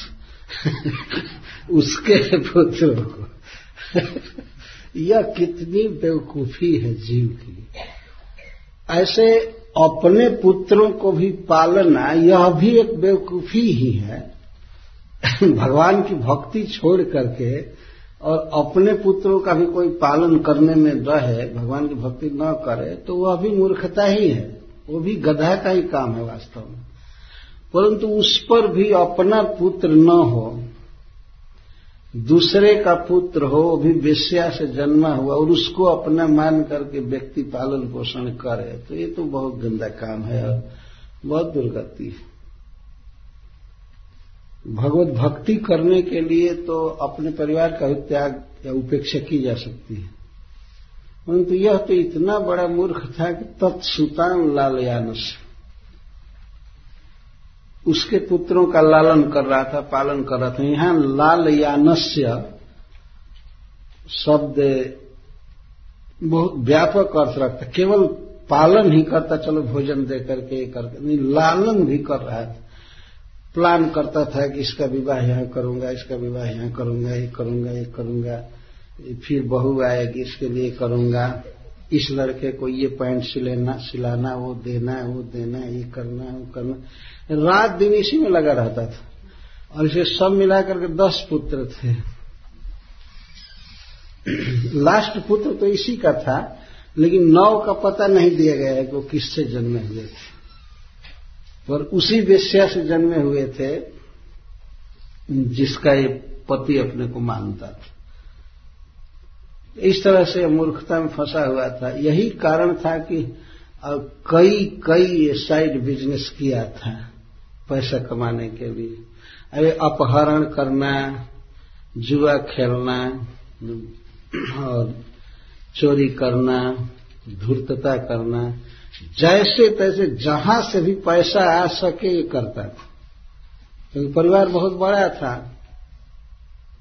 उसके पुत्रों को, यह कितनी बेवकूफ़ी है जीव की। ऐसे अपने पुत्रों को भी पालना, यह भी एक बेवकूफ़ी ही है। भगवान की भक्ति छोड़ करके और अपने पुत्रों का भी कोई पालन करने में रहे, भगवान की भक्ति न करे तो वह भी मूर्खता ही है। वो भी गधा का ही काम है वास्तव में। परंतु उस पर भी अपना पुत्र न हो, दूसरे का पुत्र हो भी वेश्या से जन्मा हुआ और उसको अपना मान करके व्यक्ति पालन पोषण करे तो ये तो बहुत गंदा काम है और बहुत दुर्गति है। भगवत भक्ति करने के लिए तो अपने परिवार का भी त्याग या उपेक्षा की जा सकती है। परंतु यह तो इतना बड़ा मूर्ख था कि तत्सुतान लालयानस। उसके पुत्रों का लालन कर रहा था, पालन कर रहा था। यहाँ लाल यानस्य शब्द बहुत व्यापक अर्थ रखता केवल पालन ही करता, चलो भोजन दे करके करके, नहीं, लालन भी कर रहा था प्लान करता था कि इसका विवाह यहाँ करूँगा, इसका विवाह यहाँ करूँगा, ये करूँगा ये करूँगा फिर बहू आएगी, इसके लिए करूँगा। इस लड़के को ये पैंट सिलेना, सिलाना, वो देना वो देना, ये करना, वो करना। रात दिन इसी में लगा रहता था। और इसे सब मिलाकर के दस पुत्र थे। लास्ट पुत्र तो इसी का था, लेकिन नौ का पता नहीं दिया गया है कि वो किससे जन्मे हुए थे। पर उसी वेश्या से जन्मे हुए थे, जिसका ये पति अपने को मानता था। इस तरह से मूर्खता में फंसा हुआ था। यही कारण था कि कई कई साइड बिज़नेस किया था। पैसा कमाने के लिए। अरे अपहरण करना, जुआ खेलना, और चोरी करना, धूर्तता करना जैसे तैसे जहाँ से भी पैसा आ सके ये करता था। क्योंकि परिवार बहुत बड़ा था।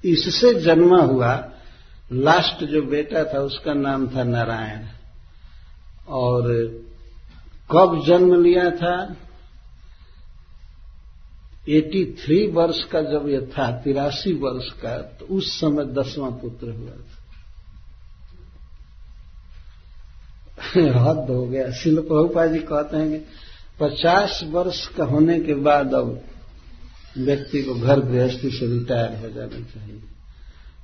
इससे जन्मा हुआ लास्ट जो बेटा था, उसका नाम था नारायण। और कब जन्म लिया था? 83 वर्ष का जब यह था, तिरासी वर्ष का तो उस समय दसवां पुत्र हुआ था। हद हो गया। शिल प्रभुपा जी कहते हैं कि पचास वर्ष का होने के बाद अब व्यक्ति को घर गृहस्थी से रिटायर हो जाना चाहिए।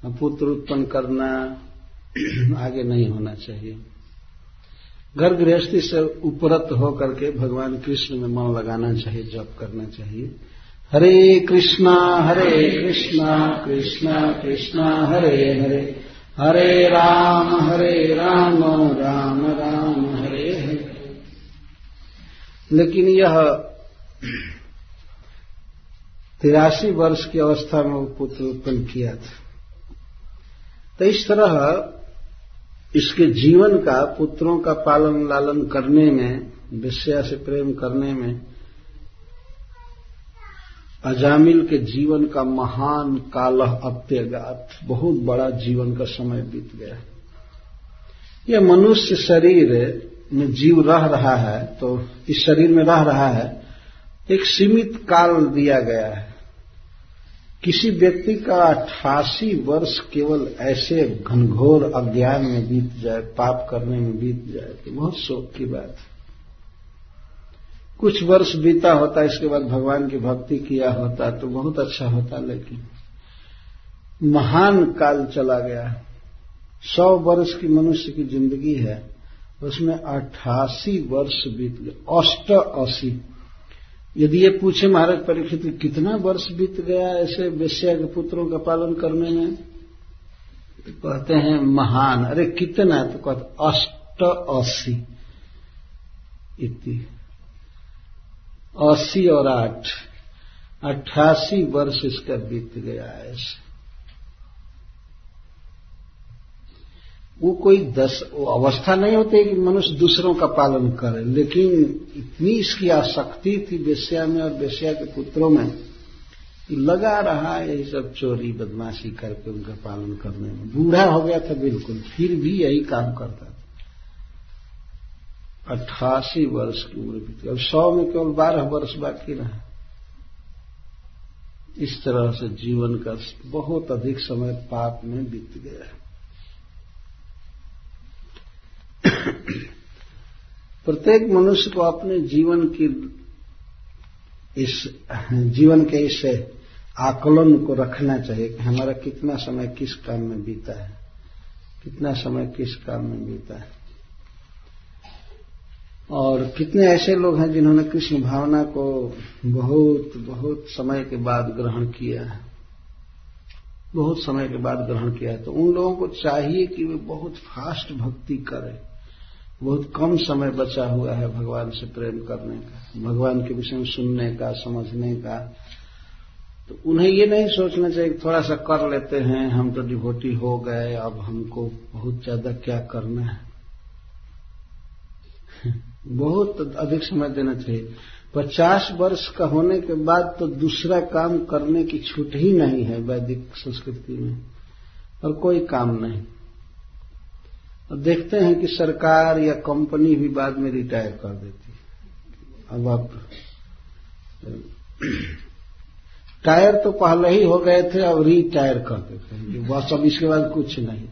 पुत्र उत्पन्न करना आगे नहीं होना चाहिए। घर गृहस्थी से उपरत होकर के भगवान कृष्ण में मन लगाना चाहिए, जप करना चाहिए। हरे कृष्णा हरे कृष्णा कृष्णा कृष्णा, हरे हरे। हरे राम हरे राम राम राम, हरे हरे। लेकिन यह तिरासी वर्ष की अवस्था में वो पुत्र उत्पन्न किया था। तो इस तरह इसके जीवन का, पुत्रों का पालन लालन करने में, विषया से प्रेम करने में अजामिल के जीवन का महान कालह अत्यगात, बहुत बड़ा जीवन का समय बीत गया। यह मनुष्य शरीर में जीव रह रहा है तो इस शरीर में रह रहा है, एक सीमित काल दिया गया है। किसी व्यक्ति का अट्ठासी वर्ष केवल ऐसे घनघोर अज्ञान में बीत जाए, पाप करने में बीत जाए तो बहुत शोक की बात है। कुछ वर्ष बीता होता, इसके बाद भगवान की भक्ति किया होता तो बहुत अच्छा होता, लेकिन महान काल चला गया। सौ वर्ष की मनुष्य की ज़िंदगी है, उसमें अट्ठासी वर्ष बीत गए अष्ट अस्सी यदि ये पूछे महाराज परीक्षित, कितना वर्ष बीत गया ऐसे वेश्या के पुत्रों का पालन करने में? तो कहते हैं, महान। अरे कितना? तो कहते अष्ट अस्सी इतनी अस्सी और आठ। अट्ठासी वर्ष इसका बीत गया है वो कोई दस, वो अवस्था नहीं होती कि मनुष्य दूसरों का पालन करे, लेकिन इतनी इसकी आसक्ति थी बेस्या में और बेस्या के पुत्रों में लगा रहा यही सब चोरी, बदमाशी करके उनका पालन करने में। बूढ़ा हो गया था बिल्कुल, फिर भी यही काम करता था। अट्ठासी वर्ष की उम्र बीती। अब सौ में केवल बारह वर्ष बाकी रहा। इस तरह से जीवन का बहुत अधिक समय पाप में बीत गया है। प्रत्येक मनुष्य को अपने जीवन की इस, जीवन के इस आकलन को रखना चाहिए कि हमारा कितना समय किस काम में बीता है। कितना समय किस काम में बीता है। और कितने ऐसे लोग हैं जिन्होंने कृष्ण भावना को बहुत बहुत समय के बाद ग्रहण किया है। बहुत समय के बाद ग्रहण किया है। तो उन लोगों को चाहिए कि वे बहुत फास्ट भक्ति करें। बहुत कम समय बचा हुआ है भगवान से प्रेम करने का, भगवान के विषय में सुनने का, समझने का। तो उन्हें ये नहीं सोचना चाहिए थोड़ा सा कर लेते हैं, हम तो डिभोटी हो गए, अब हमको बहुत ज़्यादा क्या करना है? बहुत अधिक समय देना चाहिए। पचास वर्ष का होने के बाद तो दूसरा काम करने की छूट ही नहीं है वैदिक संस्कृति में, और कोई काम नहीं। और देखते हैं कि सरकार या कंपनी भी बाद में रिटायर कर देती है। अब आप, टायर तो पहले ही हो गए थे, अब रिटायर कर देते हैं। बस, अब इसके बाद कुछ नहीं।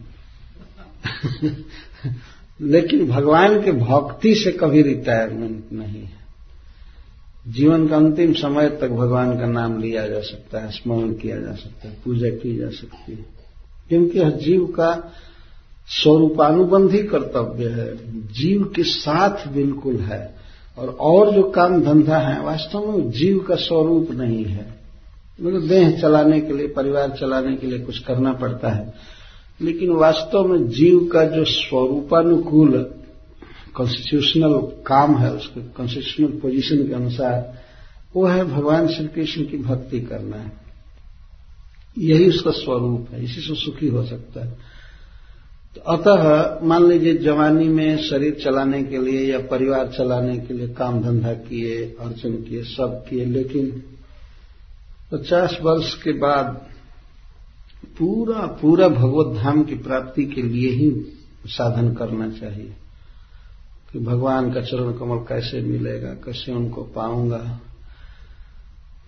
लेकिन भगवान के भक्ति से कभी रिटायरमेंट नहीं है। जीवन का अंतिम समय तक भगवान का नाम लिया जा सकता है, स्मरण किया जा सकता है, पूजा की जा सकती है। क्योंकि जीव का स्वरूपानुबंधी कर्तव्य है। जीव के साथ बिल्कुल है और और जो काम धंधा है, वास्तव में जीव का स्वरूप नहीं है। मतलब देह चलाने के लिए, परिवार चलाने के लिए कुछ करना पड़ता है। लेकिन वास्तव में जीव का जो स्वरूपानुकूल कॉन्स्टिट्यूशनल काम है, उसके कॉन्स्टिट्यूशनल पोजीशन के अनुसार, वो है भगवान श्री कृष्ण की भक्ति करना है। यही उसका स्वरूप है, इसी से सुखी हो सकता है। तो अतः मान लीजिए जवानी में शरीर चलाने के लिए या परिवार चलाने के लिए काम धंधा किए, अर्चन किए, सब किए, लेकिन पचास वर्ष के बाद पूरा पूरा भगवत धाम की प्राप्ति के लिए ही साधन करना चाहिए। कि भगवान का चरण कमल कैसे मिलेगा, कैसे उनको पाऊँगा।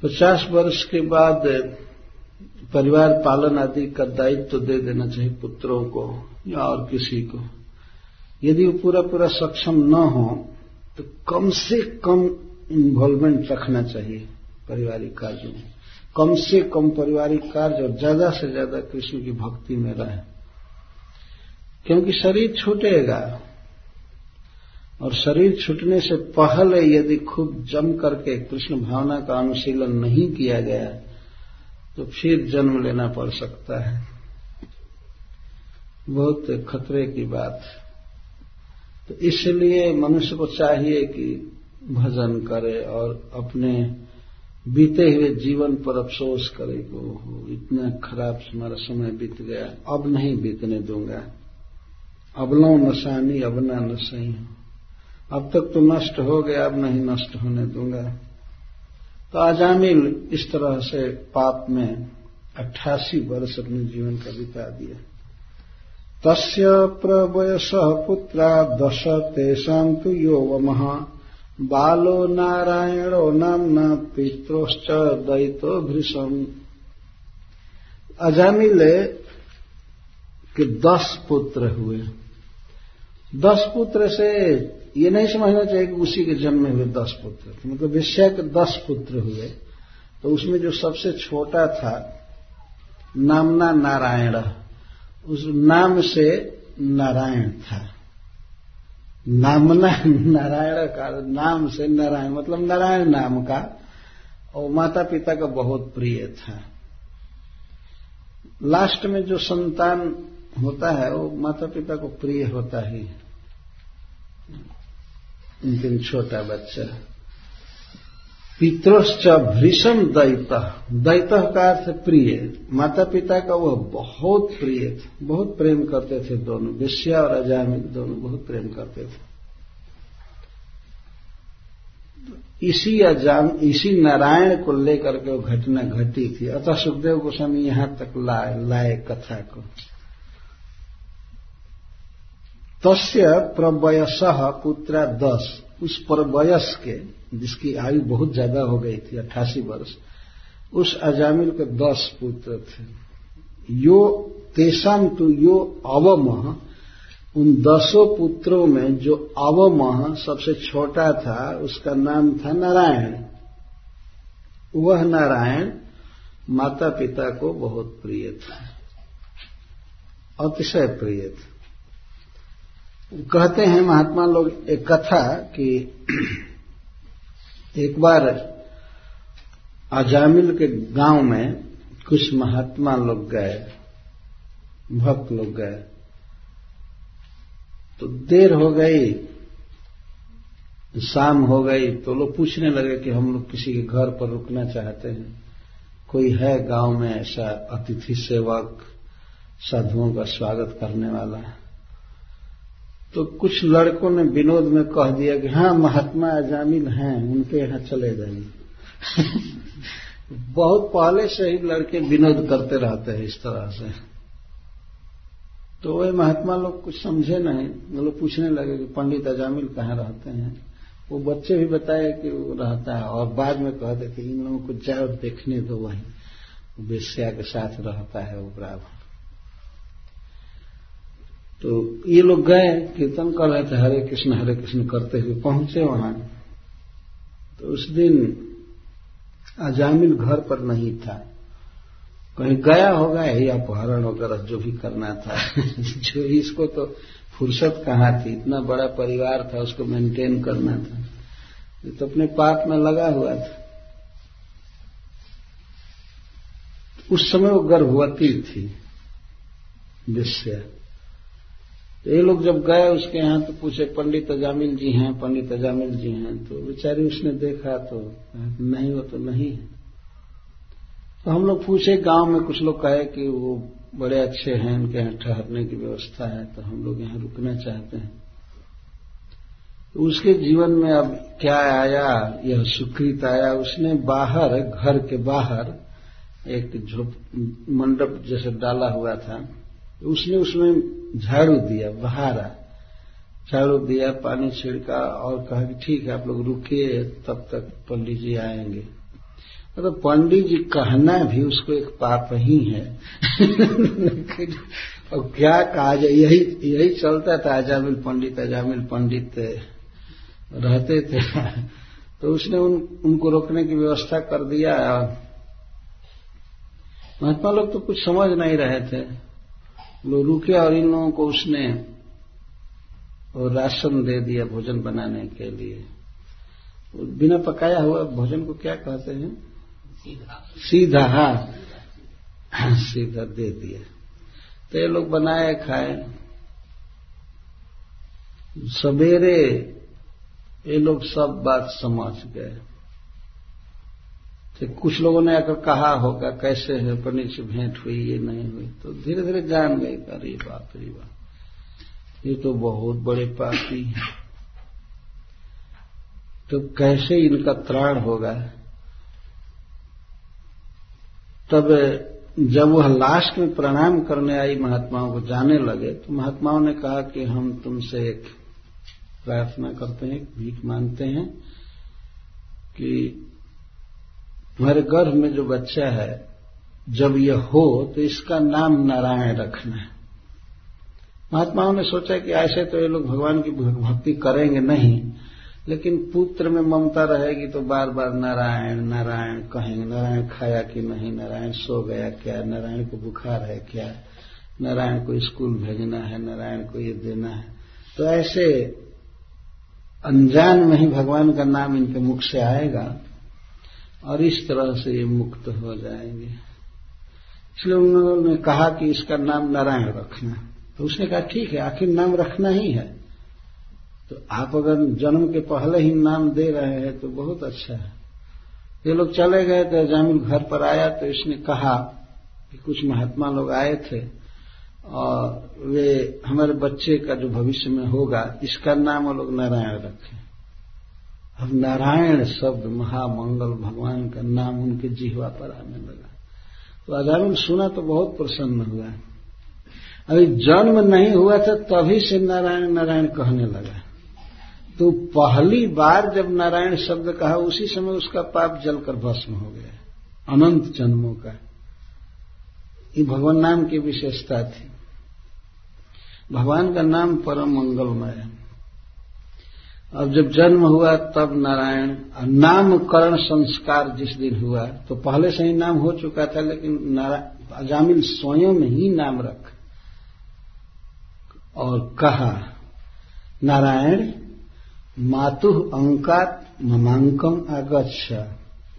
पचास वर्ष के बाद परिवार पालन आदि का दायित्व तो दे देना चाहिए पुत्रों को या और किसी को। यदि वो पूरा पूरा सक्षम न हो तो कम से कम इन्वॉल्वमेंट रखना चाहिए पारिवारिक कार्यों में। कम से कम पारिवारिक कार्य और ज़्यादा से ज़्यादा कृष्ण की भक्ति में रहे। क्योंकि शरीर छूटेगा और शरीर छूटने से पहले यदि खूब जम करके कृष्ण भावना का अनुशीलन नहीं किया गया तो फिर जन्म लेना पड़ सकता है। बहुत खतरे की बात। तो इसलिए मनुष्य को चाहिए कि भजन करे और अपने बीते हुए जीवन पर अफसोस करे ओहो, इतना खराब हमारा समय बीत गया। अब नहीं बीतने दूँगा। अब लो नशानी, अब ना नशही अब तक तो नष्ट हो गया, अब नहीं नष्ट होने दूँगा। तो आजामिल इस तरह से पाप में अट्ठासी वर्ष अपने जीवन का बिता दिया। तस्य प्रवयस पुत्रा दश तेषा तो यो महा बालो नारायणो नामना पित्रोश्च दैतो भृषम अजामिले के दस पुत्र हुए। दस पुत्र से ये नहीं समझना चाहिए कि उसी के जन्म में हुए दस पुत्र। थे मतलब विषय के दस पुत्र हुए। तो उसमें जो सबसे छोटा था, नामना नारायण, उस नाम से नारायण था। नामना नारायण का नाम से नारायण मतलब नारायण नाम का, और माता पिता का बहुत प्रिय था। लास्ट में जो संतान होता है, वो माता पिता को प्रिय होता ही अंतिम छोटा बच्चा। पितृश्च भीषण दैत। दैत का अर्थ प्रिय। माता पिता का वह बहुत प्रिय थे। बहुत प्रेम करते थे दोनों। विश्या और अजामिल दोनों बहुत प्रेम करते थे। इसी अजाम, इसी नारायण को लेकर के वो घटना घटी थी। अतः सुखदेव गोस्वामी यहाँ तक लाए लाए कथा को। तस्य प्रवयस पुत्रा दस उस प्रवयस के जिसकी आयु बहुत ज़्यादा हो गई थी, अट्ठासी वर्ष, उस अजामिल के दस पुत्र थे। यो तेसाम तो यो अवमह, उन दसों पुत्रों में जो अवमह सबसे छोटा था, उसका नाम था नारायण। वह नारायण माता पिता को बहुत प्रिय था, अतिशय प्रिय था। कहते हैं महात्मा लोग एक कथा कि एक बार अजामिल के गाँव में कुछ महात्मा लोग गए, भक्त लोग गए। तो देर हो गई, शाम हो गई तो लोग पूछने लगे कि हम लोग किसी के घर पर रुकना चाहते हैं। कोई है गाँव में ऐसा अतिथि सेवक, साधुओं का स्वागत करने वाला? तो कुछ लड़कों ने विनोद में कह दिया कि हाँ महात्मा अजामिल हैं, उनके यहाँ चले जाइए। बहुत पहले से ही लड़के विनोद करते रहते हैं इस तरह से। तो वही महात्मा लोग कुछ समझे नहीं। वो लोग पूछने लगे कि पंडित अजामिल कहाँ रहते हैं? वो बच्चे भी बताए कि वो रहता है और बाद में कहते थे इन लोगों को जाओ देखने दो वही। वेश्या के साथ रहता है वो ब्राह्मण तो ये लोग गए, कीर्तन कर रहे थे, हरे कृष्ण हरे कृष्ण करते हुए पहुँचे वहाँ। तो उस दिन अजामिल घर पर नहीं था। कहीं गया होगा, यही अपहरण वगैरह जो भी करना था। जो इसको तो फुर्सत कहाँ थी? इतना बड़ा परिवार था, उसको मेंटेन करना था। ये तो अपने पाप में लगा हुआ था। उस समय वो गर्भवती थी विषय तो ये लोग जब गए उसके यहाँ तो पूछे, पंडित अजामिल जी हैं, पंडित अजामिल जी हैं तो बेचारी उसने देखा तो नहीं, वो तो नहीं है। तो हम लोग पूछे, गाँव में कुछ लोग कहे कि वो बड़े अच्छे हैं, उनके यहाँ ठहरने की व्यवस्था है तो हम लोग यहाँ रुकना चाहते हैं। तो उसके जीवन में अब क्या आया? यह सुकृत आया। उसने बाहर, घर के बाहर, एक झोप, मंडप जैसे डाला हुआ था। उसने उसमें झाड़ू दिया बहारा। झाड़ू दिया पानी छिड़का और कहा कि ठीक है आप लोग रुकिए तब तक पंडित जी आएँगे। मतलब तो पंडित जी कहना भी उसको एक पाप ही है। और क्या कहा जाए यही यही चलता था अजामिल पंडित अजामिल पंडित रहते थे। तो उसने उन, उनको रोकने की व्यवस्था कर दिया। महात्मा लोग तो कुछ समझ नहीं रहे थे। लोग रुके और इन लोगों को उसने और राशन दे दिया भोजन बनाने के लिए। बिना पकाया हुआ भोजन को क्या कहते हैं? सीधा। सीधा हाँ। सीधा दे दिया। तो ये लोग बनाए खाए। सवेरे ये लोग सब बात समझ गए। तो कुछ लोगों ने आकर कहा होगा, कैसे है पंडित से भेंट हुई, ये नहीं हुई तो धीरे धीरे जान गए अरे बाप रे बाप। ये तो बहुत बड़े पापी हैं। तो कैसे इनका त्राण होगा? तब जब वह लास्ट में प्रणाम करने आई महात्माओं को जाने लगे तो महात्माओं ने कहा कि हम तुमसे एक प्रार्थना करते हैं भीख मानते हैं कि तुम्हारे गर्भ में जो बच्चा है, जब यह हो तो इसका नाम नारायण रखना है। महात्माओं ने सोचा कि ऐसे तो ये लोग भगवान की भक्ति करेंगे नहीं, लेकिन पुत्र में ममता रहेगी तो बार बार नारायण नारायण कहेंगे, नारायण खाया कि नहीं, नारायण सो गया क्या, नारायण को बुखार है क्या, नारायण को स्कूल भेजना है, नारायण को ये देना है। तो ऐसे अनजान में ही भगवान का नाम इनके मुख से आएगा। और इस तरह से ये मुक्त हो जाएँगे। इसलिए उन्होंने कहा कि इसका नाम नारायण रखना। तो उसने कहा, ठीक है, आखिर नाम रखना ही है। तो आप अगर जन्म के पहले ही नाम दे रहे हैं तो बहुत अच्छा है। ये लोग चले गए थे, जामिल घर पर आया तो इसने कहा कि कुछ महात्मा लोग आए थे और वे हमारे बच्चे का जो भविष्य में होगा, इसका नाम वो लोग नारायण रखे। अब नारायण शब्द महामंगल भगवान का नाम उनके जिहवा पर आने लगा। तो अजामिल सुना तो बहुत प्रसन्न हुआ। अभी जन्म नहीं हुआ था, तभी से नारायण नारायण कहने लगा। तो पहली बार जब नारायण शब्द कहा, उसी समय उसका पाप जलकर भस्म हो गया। अनंत जन्मों का। ये भगवान नाम की विशेषता थी। भगवान का नाम परम मंगलमय है। अब जब जन्म हुआ तब नारायण नामकरण संस्कार जिस दिन हुआ तो पहले से ही नाम हो चुका था, लेकिन अजामिल स्वयं ही नाम रख और कहा, नारायण, मातु अंकात ममांकम आगच्छ।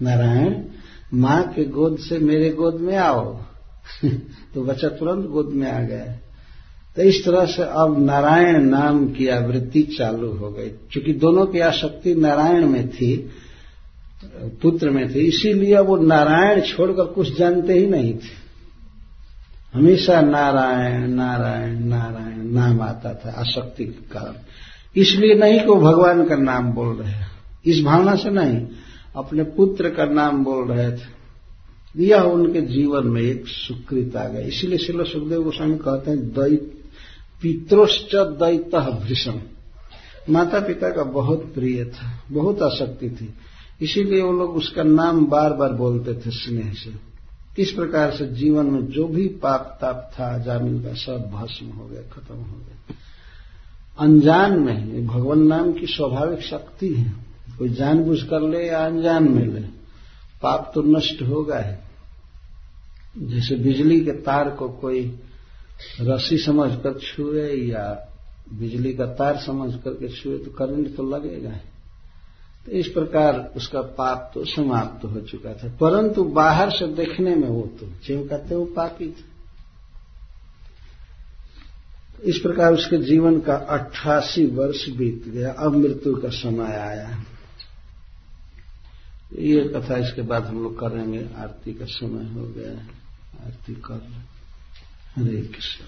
नारायण, माँ के गोद से मेरे गोद में आओ। तो बच्चा तुरंत गोद में आ गया। तो इस तरह से अब नारायण नाम की आवृत्ति चालू हो गई। क्योंकि दोनों की आसक्ति नारायण में थी, पुत्र में थी, इसीलिए वो नारायण छोड़कर कुछ जानते ही नहीं थे। हमेशा नारायण नारायण नारायण नाम आता था, आसक्ति के कारण। इसलिए नहीं कि वो भगवान का नाम बोल रहे इस भावना से नहीं, अपने पुत्र का नाम बोल रहे थे। यह उनके जीवन में एक सुकृत आ गया। इसलिए शिल सुखदेव गोस्वामी कहते हैं दैत पित्रोश्च दैत भृषम माता पिता का बहुत प्रिय था, बहुत आसक्ति थी। इसीलिए वो लोग उसका नाम बार बार बोलते थे स्नेह से। इस प्रकार से जीवन में जो भी पाप ताप था, जामिल का सब भस्म हो गया, खत्म हो गया। अनजान में भगवान नाम की स्वाभाविक शक्ति है। कोई जानबूझ कर ले या अनजान में ले, पाप तो नष्ट होगा है। जैसे बिजली के तार को कोई रस्सी समझ कर छुए या बिजली का तार समझ करके छुए तो करंट तो लगेगा तो इस प्रकार उसका पाप तो समाप्त तो हो चुका था। परंतु बाहर से देखने में वो तो कहते वो पापी था। इस प्रकार उसके जीवन का अट्ठासी वर्ष बीत गया। अब मृत्यु का समय आया। ये कथा इसके बाद हम लोग करेंगे। आरती का समय हो गया। आरती कर हरे कृष्ण